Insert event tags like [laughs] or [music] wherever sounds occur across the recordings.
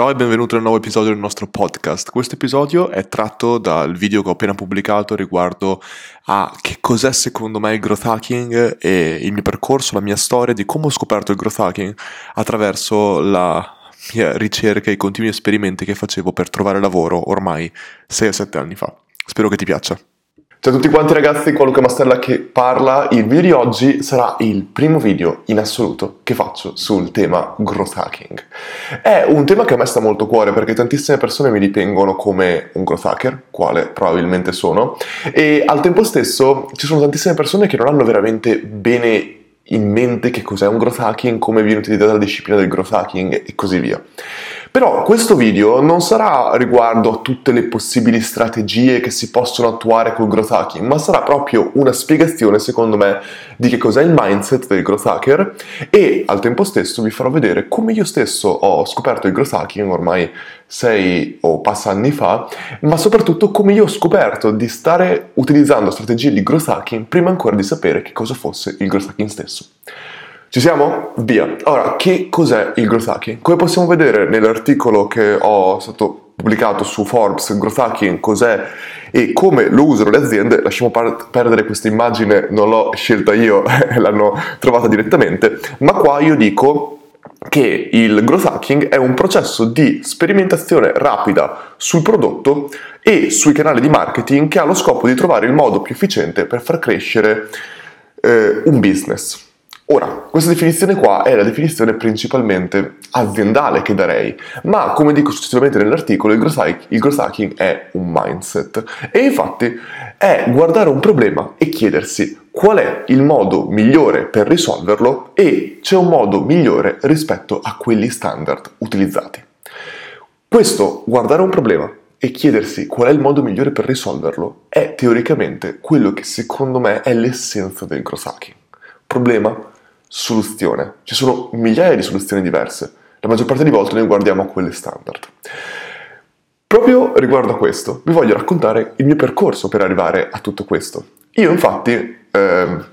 Ciao e benvenuto nel nuovo episodio del nostro podcast. Questo episodio è tratto dal video che ho appena pubblicato riguardo a che cos'è secondo me il growth hacking e il mio percorso, la mia storia di come ho scoperto il growth hacking attraverso la mia ricerca e i continui esperimenti che facevo per trovare lavoro ormai 6 o 7 anni fa. Spero che ti piaccia. Ciao a tutti quanti ragazzi, qua Luca Mastella che parla. Il video di oggi sarà il primo video in assoluto che faccio sul tema growth hacking. È un tema che a me sta molto a cuore perché tantissime persone mi ritengono come un growth hacker, quale probabilmente sono, e al tempo stesso ci sono tantissime persone che non hanno veramente bene in mente che cos'è un growth hacking, come viene utilizzata la disciplina del growth hacking e così via. Però questo video non sarà riguardo a tutte le possibili strategie che si possono attuare col growth hacking, ma sarà proprio una spiegazione, secondo me, di che cos'è il mindset del growth hacker e al tempo stesso vi farò vedere come io stesso ho scoperto il growth hacking ormai sei o passa anni fa, ma soprattutto come io ho scoperto di stare utilizzando strategie di growth hacking prima ancora di sapere che cosa fosse il growth hacking stesso. Ci siamo? Via. Ora, che cos'è il growth hacking? Come possiamo vedere nell'articolo che ho stato pubblicato su Forbes, growth hacking cos'è e come lo usano le aziende, lasciamo par- perdere questa immagine, non l'ho scelta io, [laughs] l'hanno trovata direttamente, ma qua io dico che il growth hacking è un processo di sperimentazione rapida sul prodotto e sui canali di marketing che ha lo scopo di trovare il modo più efficiente per far crescere eh, un business. Ora, questa definizione qua è la definizione principalmente aziendale che darei, ma come dico successivamente nell'articolo, il growth, il growth hacking è un mindset e infatti è guardare un problema e chiedersi qual è il modo migliore per risolverlo e c'è un modo migliore rispetto a quelli standard utilizzati. Questo, guardare un problema e chiedersi qual è il modo migliore per risolverlo, è teoricamente quello che secondo me è l'essenza del growth hacking. Problema, soluzione. Ci sono migliaia di soluzioni diverse. La maggior parte delle volte noi guardiamo a quelle standard. Proprio riguardo a questo, vi voglio raccontare il mio percorso per arrivare a tutto questo. Io infatti, ehm,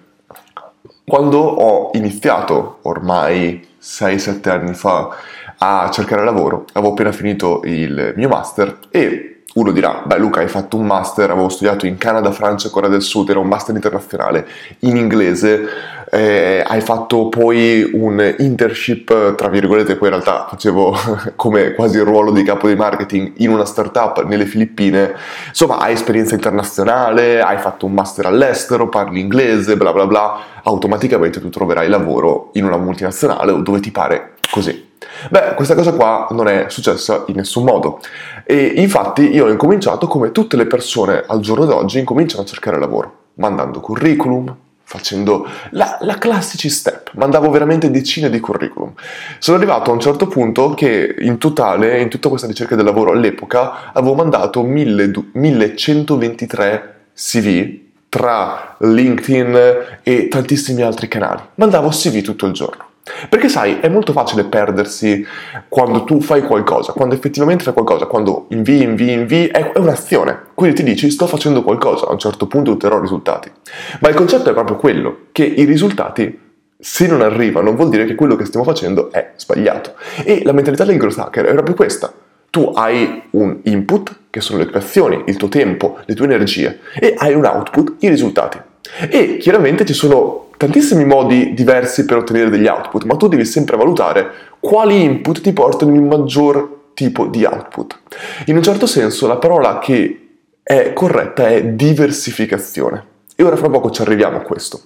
quando ho iniziato ormai 6-7 anni fa a cercare lavoro, avevo appena finito il mio master e uno dirà, beh Luca hai fatto un master, avevo studiato in Canada, Francia Corea del Sud, era un master internazionale in inglese, eh, hai fatto poi un internship, tra virgolette, poi in realtà facevo [laughs] come quasi il ruolo di capo di marketing in una startup nelle Filippine, insomma hai esperienza internazionale, hai fatto un master all'estero, parli inglese, bla bla bla, automaticamente tu troverai lavoro in una multinazionale o dove ti pare così. Beh, questa cosa qua non è successa in nessun modo e infatti io ho incominciato come tutte le persone al giorno d'oggi incominciano a cercare lavoro, mandando curriculum, facendo la, la, classici step, mandavo veramente decine di curriculum. Sono arrivato a un certo punto che in totale, in tutta questa ricerca del lavoro all'epoca, avevo mandato 1123 CV tra LinkedIn e tantissimi altri canali. Mandavo CV tutto il giorno. Perché sai, è molto facile perdersi quando tu fai qualcosa, quando effettivamente fai qualcosa, quando invii, invii, invii, è, è un'azione. Quindi ti dici sto facendo qualcosa, a un certo punto otterrò risultati. Ma il concetto è proprio quello, che i risultati se non arrivano vuol dire che quello che stiamo facendo è sbagliato. E la mentalità del growth hacker è proprio questa. Tu hai un input, che sono le tue azioni, il tuo tempo, le tue energie, e hai un output, i risultati. E chiaramente ci sono tantissimi modi diversi per ottenere degli output, ma tu devi sempre valutare quali input ti portano il maggior tipo di output. In un certo senso la parola che è corretta è diversificazione. E ora fra poco ci arriviamo a questo.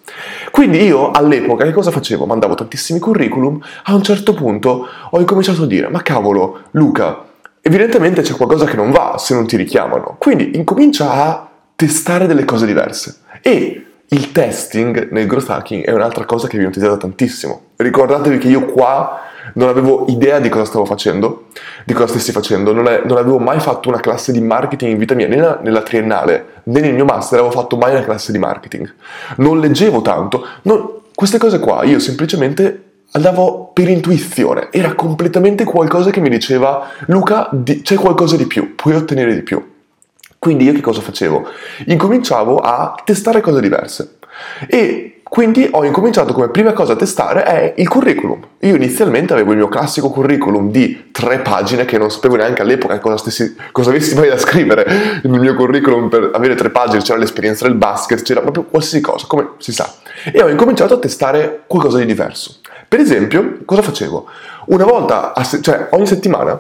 Quindi io all'epoca che cosa facevo? Mandavo tantissimi curriculum, a un certo punto ho incominciato a dire, ma cavolo, Luca, evidentemente c'è qualcosa che non va se non ti richiamano. Quindi incomincia a testare delle cose diverse. E il testing nel growth hacking è un'altra cosa che viene utilizzata tantissimo. Ricordatevi che io qua non avevo idea di cosa stavo facendo, di cosa stessi facendo, non, è, non avevo mai fatto una classe di marketing in vita mia, né nella, nella, triennale né nel mio master avevo fatto mai una classe di marketing. Non leggevo tanto, non, queste cose qua io semplicemente andavo per intuizione, era completamente qualcosa che mi diceva Luca di, c'è qualcosa di più, puoi ottenere di più. Quindi io che cosa facevo? Incominciavo a testare cose diverse. E Quindi ho incominciato come prima cosa a testare è il curriculum. Io inizialmente avevo il mio classico curriculum di tre pagine che non sapevo neanche all'epoca cosa, stessi, cosa avessi mai da scrivere. Il mio curriculum per avere tre pagine c'era l'esperienza del basket, c'era proprio qualsiasi cosa, come si sa. E ho incominciato a testare qualcosa di diverso. Per esempio, cosa facevo? Una volta, se- cioè ogni settimana,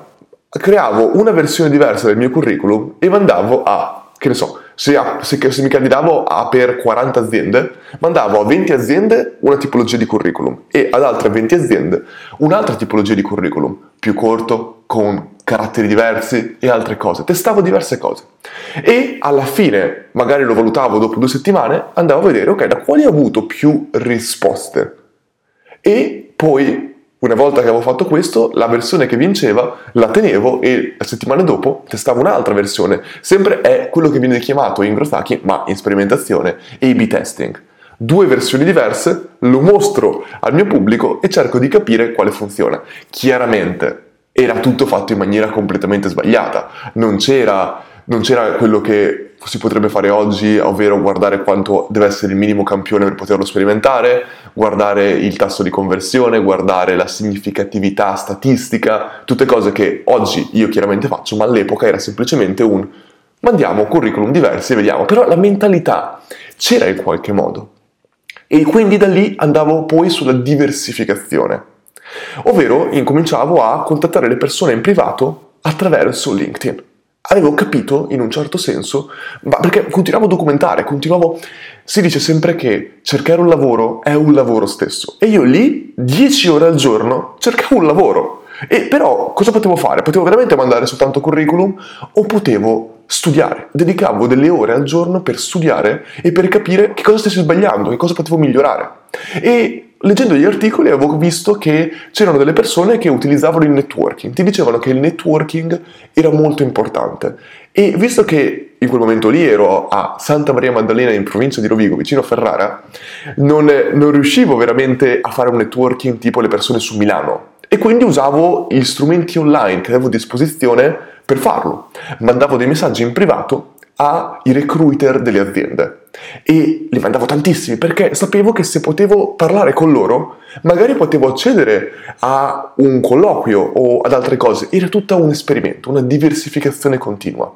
creavo una versione diversa del mio curriculum e mandavo a, che ne so, se, se, se, mi candidavo a per 40 aziende, mandavo a 20 aziende una tipologia di curriculum e ad altre 20 aziende un'altra tipologia di curriculum, più corto, con caratteri diversi e altre cose. Testavo diverse cose. E alla fine, magari lo valutavo dopo due settimane, andavo a vedere, ok, da quali ho avuto più risposte. E poi una volta che avevo fatto questo, la versione che vinceva la tenevo e la settimana dopo testavo un'altra versione. Sempre è quello che viene chiamato in hacking, ma in sperimentazione, A-B testing. Due versioni diverse, lo mostro al mio pubblico e cerco di capire quale funziona. Chiaramente era tutto fatto in maniera completamente sbagliata, non c'era, non c'era quello che si potrebbe fare oggi, ovvero guardare quanto deve essere il minimo campione per poterlo sperimentare, guardare il tasso di conversione, guardare la significatività statistica, tutte cose che oggi io chiaramente faccio, ma all'epoca era semplicemente un mandiamo curriculum diversi e vediamo, però la mentalità c'era in qualche modo. E quindi da lì andavo poi sulla diversificazione, ovvero incominciavo a contattare le persone in privato attraverso LinkedIn avevo capito in un certo senso, ma perché continuavo a documentare, continuavo... Si dice sempre che cercare un lavoro è un lavoro stesso e io lì 10 ore al giorno cercavo un lavoro. E però cosa potevo fare? Potevo veramente mandare soltanto curriculum o potevo studiare. Dedicavo delle ore al giorno per studiare e per capire che cosa stessi sbagliando, che cosa potevo migliorare. E leggendo gli articoli avevo visto che c'erano delle persone che utilizzavano il networking, ti dicevano che il networking era molto importante. E visto che in quel momento lì ero a Santa Maria Maddalena in provincia di Rovigo, vicino a Ferrara, non, non riuscivo veramente a fare un networking tipo le persone su Milano. E quindi usavo gli strumenti online che avevo a disposizione per farlo. Mandavo dei messaggi in privato ai recruiter delle aziende e li mandavo tantissimi perché sapevo che se potevo parlare con loro, magari potevo accedere a un colloquio o ad altre cose. Era tutto un esperimento, una diversificazione continua.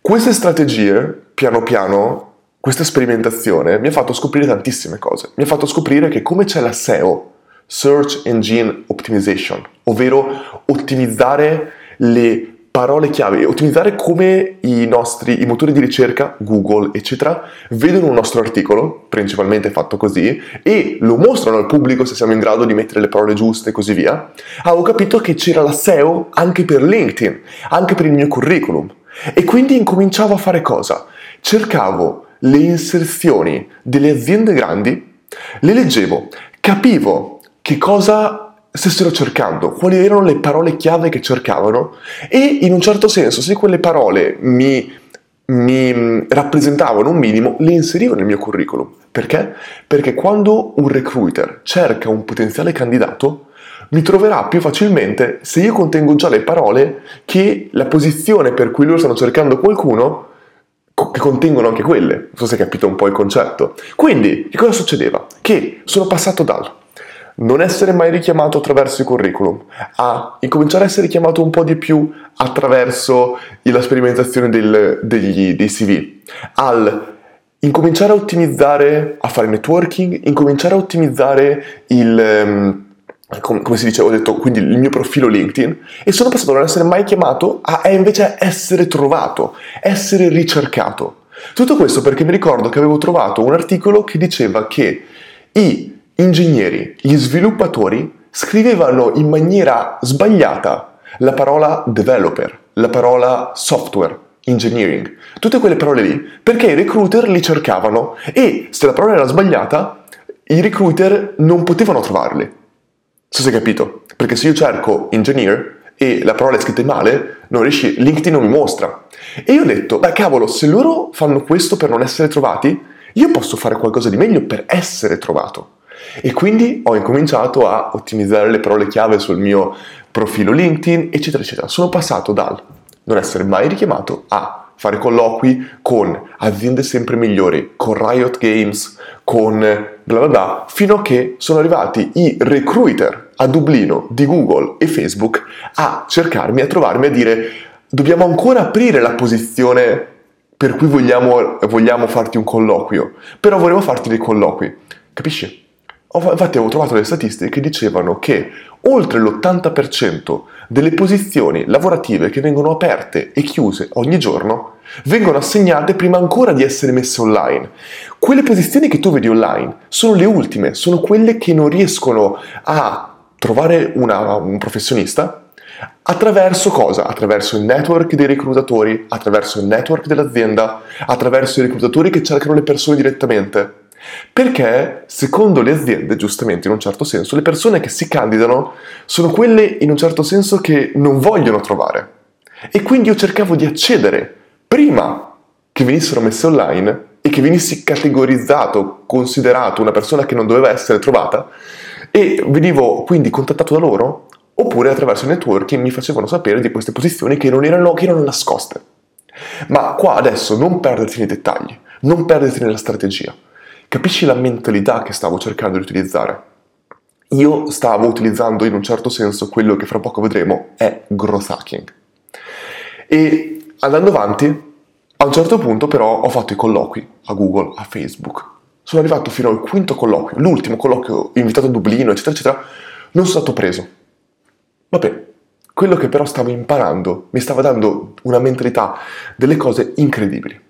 Queste strategie, piano piano, questa sperimentazione mi ha fatto scoprire tantissime cose. Mi ha fatto scoprire che come c'è la SEO, Search Engine Optimization, ovvero ottimizzare le parole chiave, ottimizzare come i nostri i motori di ricerca, Google, eccetera, vedono un nostro articolo, principalmente fatto così, e lo mostrano al pubblico se siamo in grado di mettere le parole giuste e così via. Avevo capito che c'era la SEO anche per LinkedIn, anche per il mio curriculum. E quindi incominciavo a fare cosa? Cercavo le inserzioni delle aziende grandi, le leggevo, capivo che cosa stessero cercando, quali erano le parole chiave che cercavano e in un certo senso se quelle parole mi, mi mm, rappresentavano un minimo, le inserivo nel mio curriculum. Perché? Perché quando un recruiter cerca un potenziale candidato, mi troverà più facilmente se io contengo già le parole che la posizione per cui loro stanno cercando qualcuno che contengono anche quelle. Non so se hai capito un po' il concetto. Quindi, che cosa succedeva? Che sono passato dal non essere mai richiamato attraverso i curriculum, a incominciare a essere richiamato un po' di più attraverso la sperimentazione del, degli, dei CV, al incominciare a ottimizzare, a fare networking, incominciare a ottimizzare il... Um, come si dice, ho detto quindi il mio profilo LinkedIn e sono passato da non essere mai chiamato a invece essere trovato, essere ricercato. Tutto questo perché mi ricordo che avevo trovato un articolo che diceva che i ingegneri, gli sviluppatori scrivevano in maniera sbagliata la parola developer, la parola software, engineering, tutte quelle parole lì, perché i recruiter li cercavano e se la parola era sbagliata, i recruiter non potevano trovarli. Se hai capito? Perché se io cerco engineer e la parola è scritta male, non riesci, LinkedIn non mi mostra. E io ho detto, beh cavolo, se loro fanno questo per non essere trovati, io posso fare qualcosa di meglio per essere trovato. E quindi ho incominciato a ottimizzare le parole chiave sul mio profilo LinkedIn, eccetera, eccetera. Sono passato dal non essere mai richiamato a fare colloqui con aziende sempre migliori, con Riot Games, con bla bla bla, fino a che sono arrivati i recruiter a Dublino di Google e Facebook a cercarmi, a trovarmi, a dire dobbiamo ancora aprire la posizione per cui vogliamo, vogliamo farti un colloquio, però vorremmo farti dei colloqui. Capisci? Infatti avevo trovato le statistiche che dicevano che oltre l'80% delle posizioni lavorative che vengono aperte e chiuse ogni giorno vengono assegnate prima ancora di essere messe online. Quelle posizioni che tu vedi online sono le ultime, sono quelle che non riescono a trovare una, un professionista attraverso cosa? Attraverso il network dei reclutatori, attraverso il network dell'azienda, attraverso i reclutatori che cercano le persone direttamente. Perché, secondo le aziende, giustamente in un certo senso, le persone che si candidano sono quelle in un certo senso che non vogliono trovare. E quindi io cercavo di accedere prima che venissero messe online e che venissi categorizzato, considerato una persona che non doveva essere trovata e venivo quindi contattato da loro oppure attraverso il networking mi facevano sapere di queste posizioni che non erano, che erano nascoste. Ma qua adesso non perderti nei dettagli, non perderti nella strategia. Capisci la mentalità che stavo cercando di utilizzare? Io stavo utilizzando in un certo senso quello che fra poco vedremo è growth hacking. E andando avanti, a un certo punto però ho fatto i colloqui a Google, a Facebook. Sono arrivato fino al quinto colloquio, l'ultimo colloquio invitato a Dublino, eccetera, eccetera. Non sono stato preso. Vabbè, quello che però stavo imparando mi stava dando una mentalità delle cose incredibili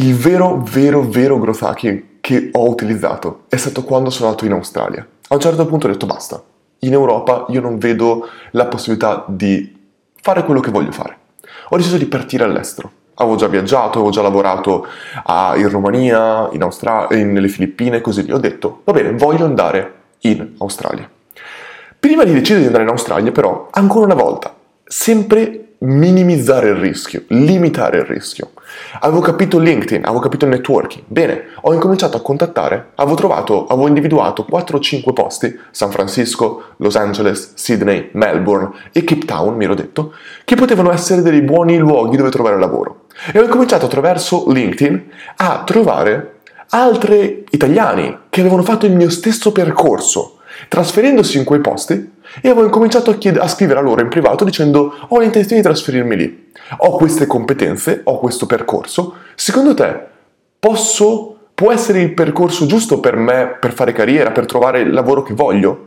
il vero, vero, vero growth che ho utilizzato è stato quando sono andato in Australia. A un certo punto ho detto basta, in Europa io non vedo la possibilità di fare quello che voglio fare. Ho deciso di partire all'estero. Avevo già viaggiato, avevo già lavorato a, in Romania, in Austra- nelle Filippine e così via. Ho detto, va bene, voglio andare in Australia. Prima di decidere di andare in Australia, però, ancora una volta, sempre minimizzare il rischio, limitare il rischio. Avevo capito LinkedIn, avevo capito il networking. Bene, ho incominciato a contattare, avevo trovato, avevo individuato 4 o 5 posti, San Francisco, Los Angeles, Sydney, Melbourne e Cape Town, mi ero detto, che potevano essere dei buoni luoghi dove trovare lavoro. E ho incominciato attraverso LinkedIn a trovare altri italiani che avevano fatto il mio stesso percorso, trasferendosi in quei posti e avevo incominciato a, chied- a scrivere a loro in privato dicendo ho l'intenzione di trasferirmi lì, ho queste competenze, ho questo percorso, secondo te posso, può essere il percorso giusto per me per fare carriera, per trovare il lavoro che voglio?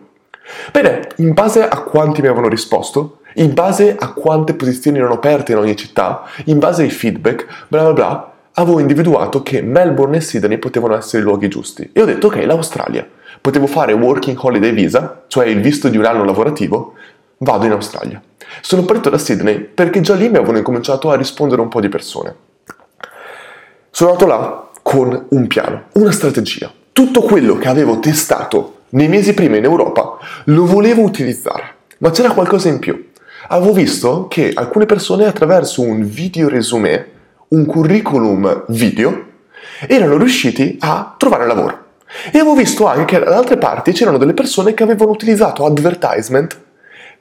Bene, in base a quanti mi avevano risposto, in base a quante posizioni erano aperte in ogni città, in base ai feedback, bla bla bla, avevo individuato che Melbourne e Sydney potevano essere i luoghi giusti. E ho detto ok, l'Australia potevo fare Working Holiday Visa, cioè il visto di un anno lavorativo, vado in Australia. Sono partito da Sydney perché già lì mi avevano incominciato a rispondere un po' di persone. Sono andato là con un piano, una strategia. Tutto quello che avevo testato nei mesi prima in Europa lo volevo utilizzare, ma c'era qualcosa in più. Avevo visto che alcune persone attraverso un video resume, un curriculum video, erano riusciti a trovare lavoro. E avevo visto anche che da altre parti c'erano delle persone che avevano utilizzato advertisement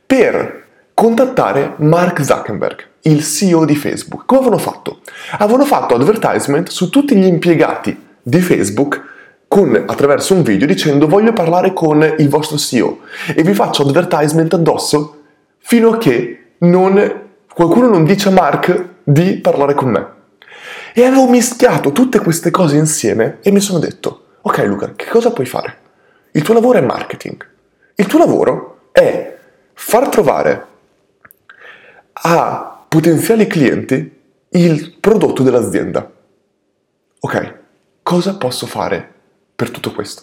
per contattare Mark Zuckerberg, il CEO di Facebook. Come avevano fatto? Avevano fatto advertisement su tutti gli impiegati di Facebook con, attraverso un video dicendo voglio parlare con il vostro CEO e vi faccio advertisement addosso fino a che non, qualcuno non dice a Mark di parlare con me. E avevo mischiato tutte queste cose insieme e mi sono detto Ok Luca, che cosa puoi fare? Il tuo lavoro è marketing. Il tuo lavoro è far trovare a potenziali clienti il prodotto dell'azienda. Ok, cosa posso fare per tutto questo?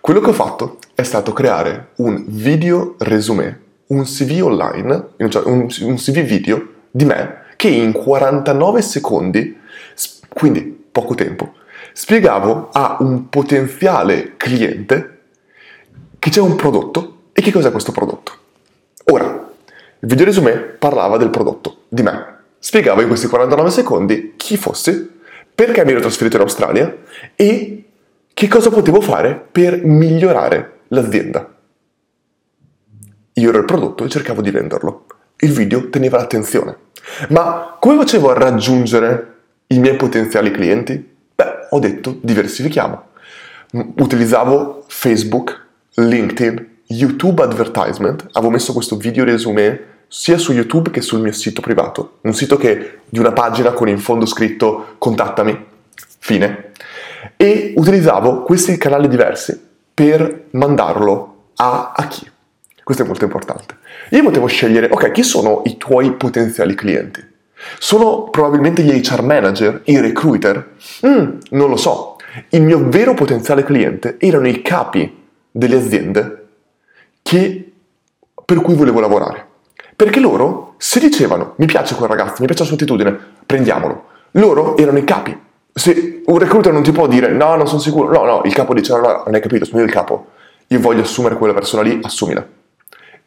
Quello che ho fatto è stato creare un video resume, un CV online, un CV video di me che in 49 secondi, quindi poco tempo, spiegavo a un potenziale cliente che c'è un prodotto e che cos'è questo prodotto. Ora, il video resume parlava del prodotto, di me. Spiegavo in questi 49 secondi chi fossi, perché mi ero trasferito in Australia e che cosa potevo fare per migliorare l'azienda. Io ero il prodotto e cercavo di venderlo. Il video teneva l'attenzione. Ma come facevo a raggiungere i miei potenziali clienti? Ho detto diversifichiamo. Utilizzavo Facebook, LinkedIn, YouTube Advertisement, avevo messo questo video resume sia su YouTube che sul mio sito privato, un sito che di una pagina con in fondo scritto contattami, fine. E utilizzavo questi canali diversi per mandarlo a, a chi? Questo è molto importante. Io potevo scegliere, ok, chi sono i tuoi potenziali clienti? Sono probabilmente gli HR manager, i recruiter? Mm, non lo so. Il mio vero potenziale cliente erano i capi delle aziende che, per cui volevo lavorare. Perché loro, se dicevano, mi piace quel ragazzo, mi piace la sua attitudine, prendiamolo. Loro erano i capi. Se un recruiter non ti può dire, no, non sono sicuro, no, no, il capo dice, no, no, non hai capito, sono io il capo. Io voglio assumere quella persona lì, assumila.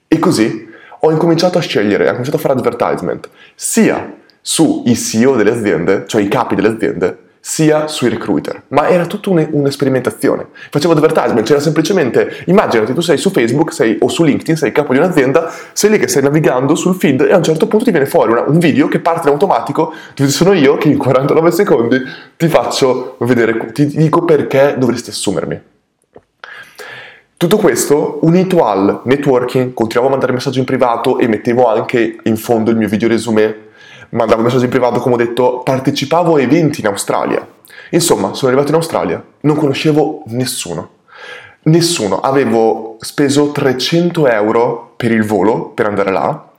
E così ho incominciato a scegliere, ho cominciato a fare advertisement, sia sui CEO delle aziende, cioè i capi delle aziende, sia sui recruiter, ma era tutta un, un'esperimentazione. Facevo advertisement, c'era semplicemente, immaginati tu sei su Facebook sei, o su LinkedIn, sei capo di un'azienda, sei lì che stai navigando sul feed e a un certo punto ti viene fuori una, un video che parte in automatico, dove sono io che in 49 secondi ti faccio vedere, ti dico perché dovresti assumermi. Tutto questo unito al networking, continuavo a mandare messaggi in privato e mettevo anche in fondo il mio video resume mandavo messaggi in privato, come ho detto, partecipavo a eventi in Australia. Insomma, sono arrivato in Australia, non conoscevo nessuno. Nessuno. Avevo speso 300 euro per il volo, per andare là,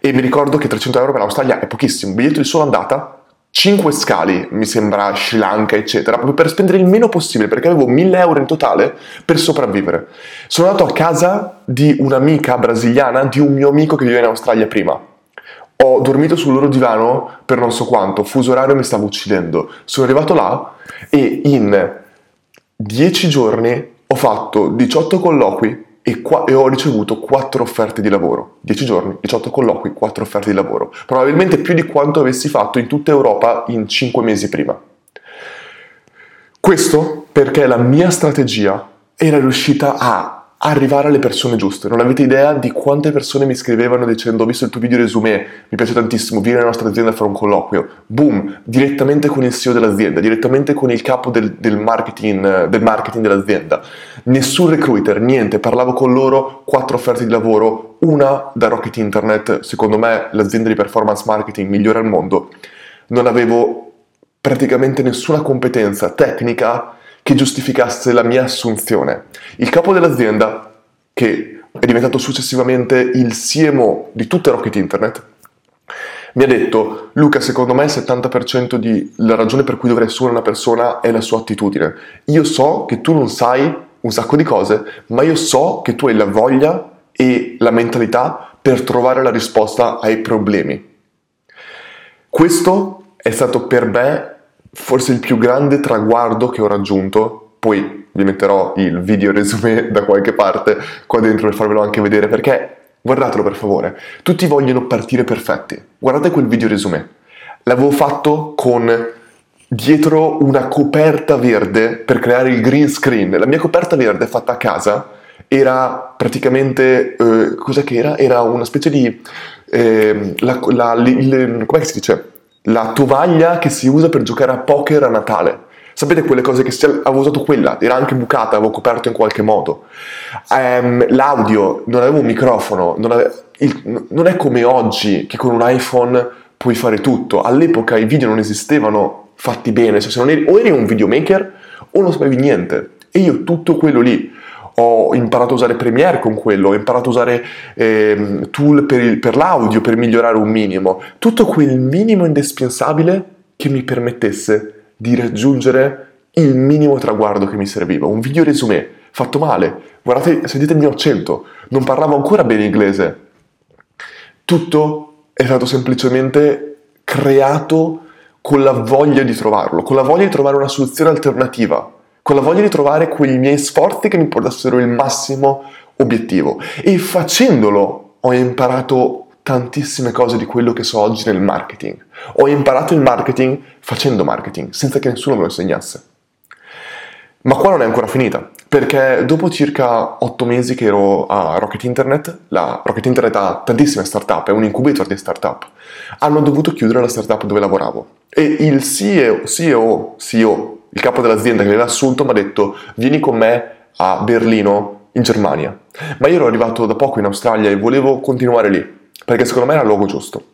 e mi ricordo che 300 euro per l'Australia è pochissimo. Biglietto di sola andata, 5 scali, mi sembra Sri Lanka, eccetera, proprio per spendere il meno possibile, perché avevo 1000 euro in totale per sopravvivere. Sono andato a casa di un'amica brasiliana, di un mio amico che viveva in Australia prima ho dormito sul loro divano per non so quanto, fuso orario mi stavo uccidendo. Sono arrivato là e in 10 giorni ho fatto 18 colloqui e, qua- e, ho ricevuto 4 offerte di lavoro. 10 giorni, 18 colloqui, 4 offerte di lavoro. Probabilmente più di quanto avessi fatto in tutta Europa in 5 mesi prima. Questo perché la mia strategia era riuscita a arrivare alle persone giuste. Non avete idea di quante persone mi scrivevano dicendo ho visto il tuo video resume, mi piace tantissimo, vieni nella nostra azienda a fare un colloquio. Boom, direttamente con il CEO dell'azienda, direttamente con il capo del, del, marketing, del marketing dell'azienda. Nessun recruiter, niente, parlavo con loro, quattro offerte di lavoro, una da Rocket Internet, secondo me l'azienda di performance marketing migliore al mondo. Non avevo praticamente nessuna competenza tecnica che giustificasse la mia assunzione. Il capo dell'azienda, che è diventato successivamente il CMO di tutta Rocket Internet, mi ha detto, Luca, secondo me il 70% della ragione per cui dovrei assumere una persona è la sua attitudine. Io so che tu non sai un sacco di cose, ma io so che tu hai la voglia e la mentalità per trovare la risposta ai problemi. Questo è stato per me forse il più grande traguardo che ho raggiunto, poi vi metterò il video resume [laughs] da qualche parte qua dentro per farvelo anche vedere perché guardatelo per favore, tutti vogliono partire perfetti. Guardate quel video resume. L'avevo fatto con dietro una coperta verde per creare il green screen. La mia coperta verde fatta a casa era praticamente eh, cos'è che era? Era una specie di eh, la, la, il, come si dice? La tovaglia che si usa per giocare a poker a Natale. Sapete quelle cose che si, avevo usato quella, era anche bucata, avevo coperto in qualche modo. Um, l'audio, non avevo un microfono, non, ave, il, non è come oggi che con un iPhone puoi fare tutto. All'epoca i video non esistevano fatti bene, cioè se non eri, o eri un videomaker o non sapevi niente. E io tutto quello lì ho imparato a usare Premiere con quello, ho imparato a usare eh, tool per, il, per l'audio per migliorare un minimo, tutto quel minimo indispensabile che mi permettesse di raggiungere il minimo traguardo che mi serviva, un video resume fatto male, guardate, sentite il mio accento, non parlavo ancora bene inglese, tutto è stato semplicemente creato con la voglia di trovarlo, con la voglia di trovare una soluzione alternativa con la voglia di trovare quei miei sforzi che mi portassero il massimo obiettivo. E facendolo ho imparato tantissime cose di quello che so oggi nel marketing. Ho imparato il marketing facendo marketing, senza che nessuno me lo insegnasse. Ma qua non è ancora finita, perché dopo circa 8 mesi che ero a Rocket Internet, la Rocket Internet ha tantissime startup, è un incubator di startup, hanno dovuto chiudere la startup dove lavoravo. E il CEO, CEO, CEO il capo dell'azienda che aveva assunto mi ha detto vieni con me a Berlino, in Germania. Ma io ero arrivato da poco in Australia e volevo continuare lì, perché secondo me era il luogo giusto.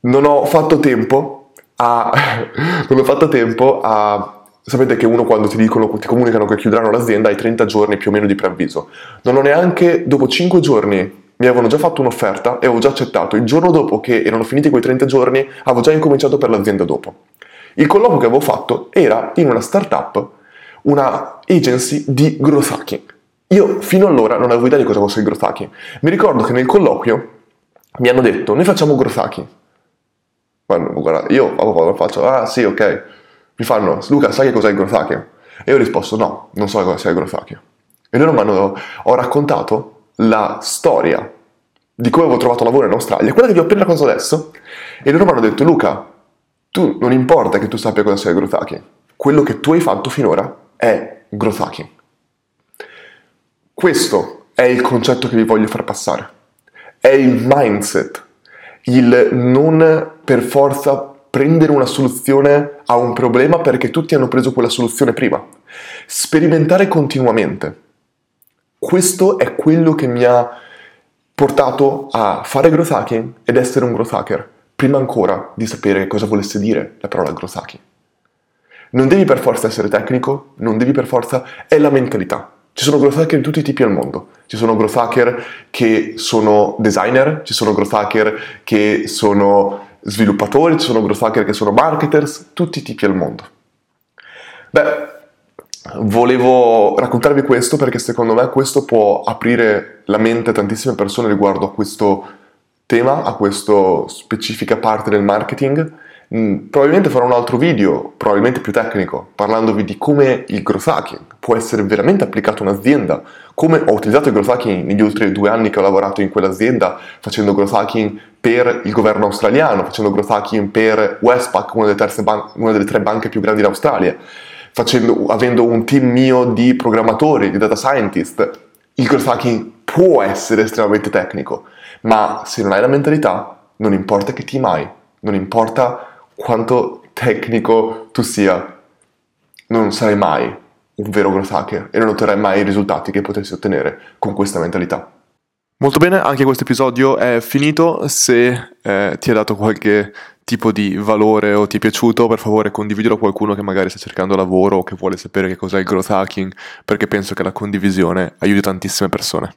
Non ho fatto tempo a... [laughs] non ho fatto tempo a Sapete che uno quando ti dicono, ti comunicano che chiuderanno l'azienda hai 30 giorni più o meno di preavviso. Non ho neanche, dopo 5 giorni mi avevano già fatto un'offerta e avevo già accettato. Il giorno dopo che erano finiti quei 30 giorni avevo già incominciato per l'azienda dopo. Il colloquio che avevo fatto era in una startup, una agency di growth hacking. Io fino allora non avevo idea di cosa fosse il growth hacking. Mi ricordo che nel colloquio mi hanno detto noi facciamo growth hacking. Guarda, io lo faccio, ah sì, ok mi fanno, Luca, sai che cos'è il growth hacking? E io ho risposto, no, non so cosa sia il growth hacking. E loro mi hanno, ho raccontato la storia di come avevo trovato lavoro in Australia, quella che vi ho appena raccontato adesso, e loro mi hanno detto, Luca, tu non importa che tu sappia cosa sia il growth hacking, quello che tu hai fatto finora è growth hacking. Questo è il concetto che vi voglio far passare. È il mindset, il non per forza prendere una soluzione a un problema perché tutti hanno preso quella soluzione prima. Sperimentare continuamente. Questo è quello che mi ha portato a fare growth hacking ed essere un growth hacker, prima ancora di sapere cosa volesse dire la parola hacking. Non devi per forza essere tecnico, non devi per forza, è la mentalità. Ci sono growth hacker di tutti i tipi al mondo. Ci sono growth hacker che sono designer, ci sono growth hacker che sono sviluppatori, ci sono growth hacker che sono marketers, tutti i tipi al mondo. Beh, volevo raccontarvi questo perché secondo me questo può aprire la mente a tantissime persone riguardo a questo tema, a questa specifica parte del marketing. Mm, probabilmente farò un altro video, probabilmente più tecnico, parlandovi di come il growth hacking può essere veramente applicato a un'azienda, come ho utilizzato il growth hacking negli ultimi due anni che ho lavorato in quell'azienda, facendo growth hacking per il governo australiano, facendo growth hacking per Westpac, una delle, ban- una delle tre banche più grandi in Australia, facendo, avendo un team mio di programmatori, di data scientist. Il growth hacking può essere estremamente tecnico, ma se non hai la mentalità, non importa che team hai, non importa quanto tecnico tu sia, non sarai mai un vero growth hacker e non otterrai mai i risultati che potresti ottenere con questa mentalità. Molto bene, anche questo episodio è finito. Se eh, ti ha dato qualche tipo di valore o ti è piaciuto, per favore condividilo con qualcuno che magari sta cercando lavoro o che vuole sapere che cos'è il growth hacking, perché penso che la condivisione aiuti tantissime persone.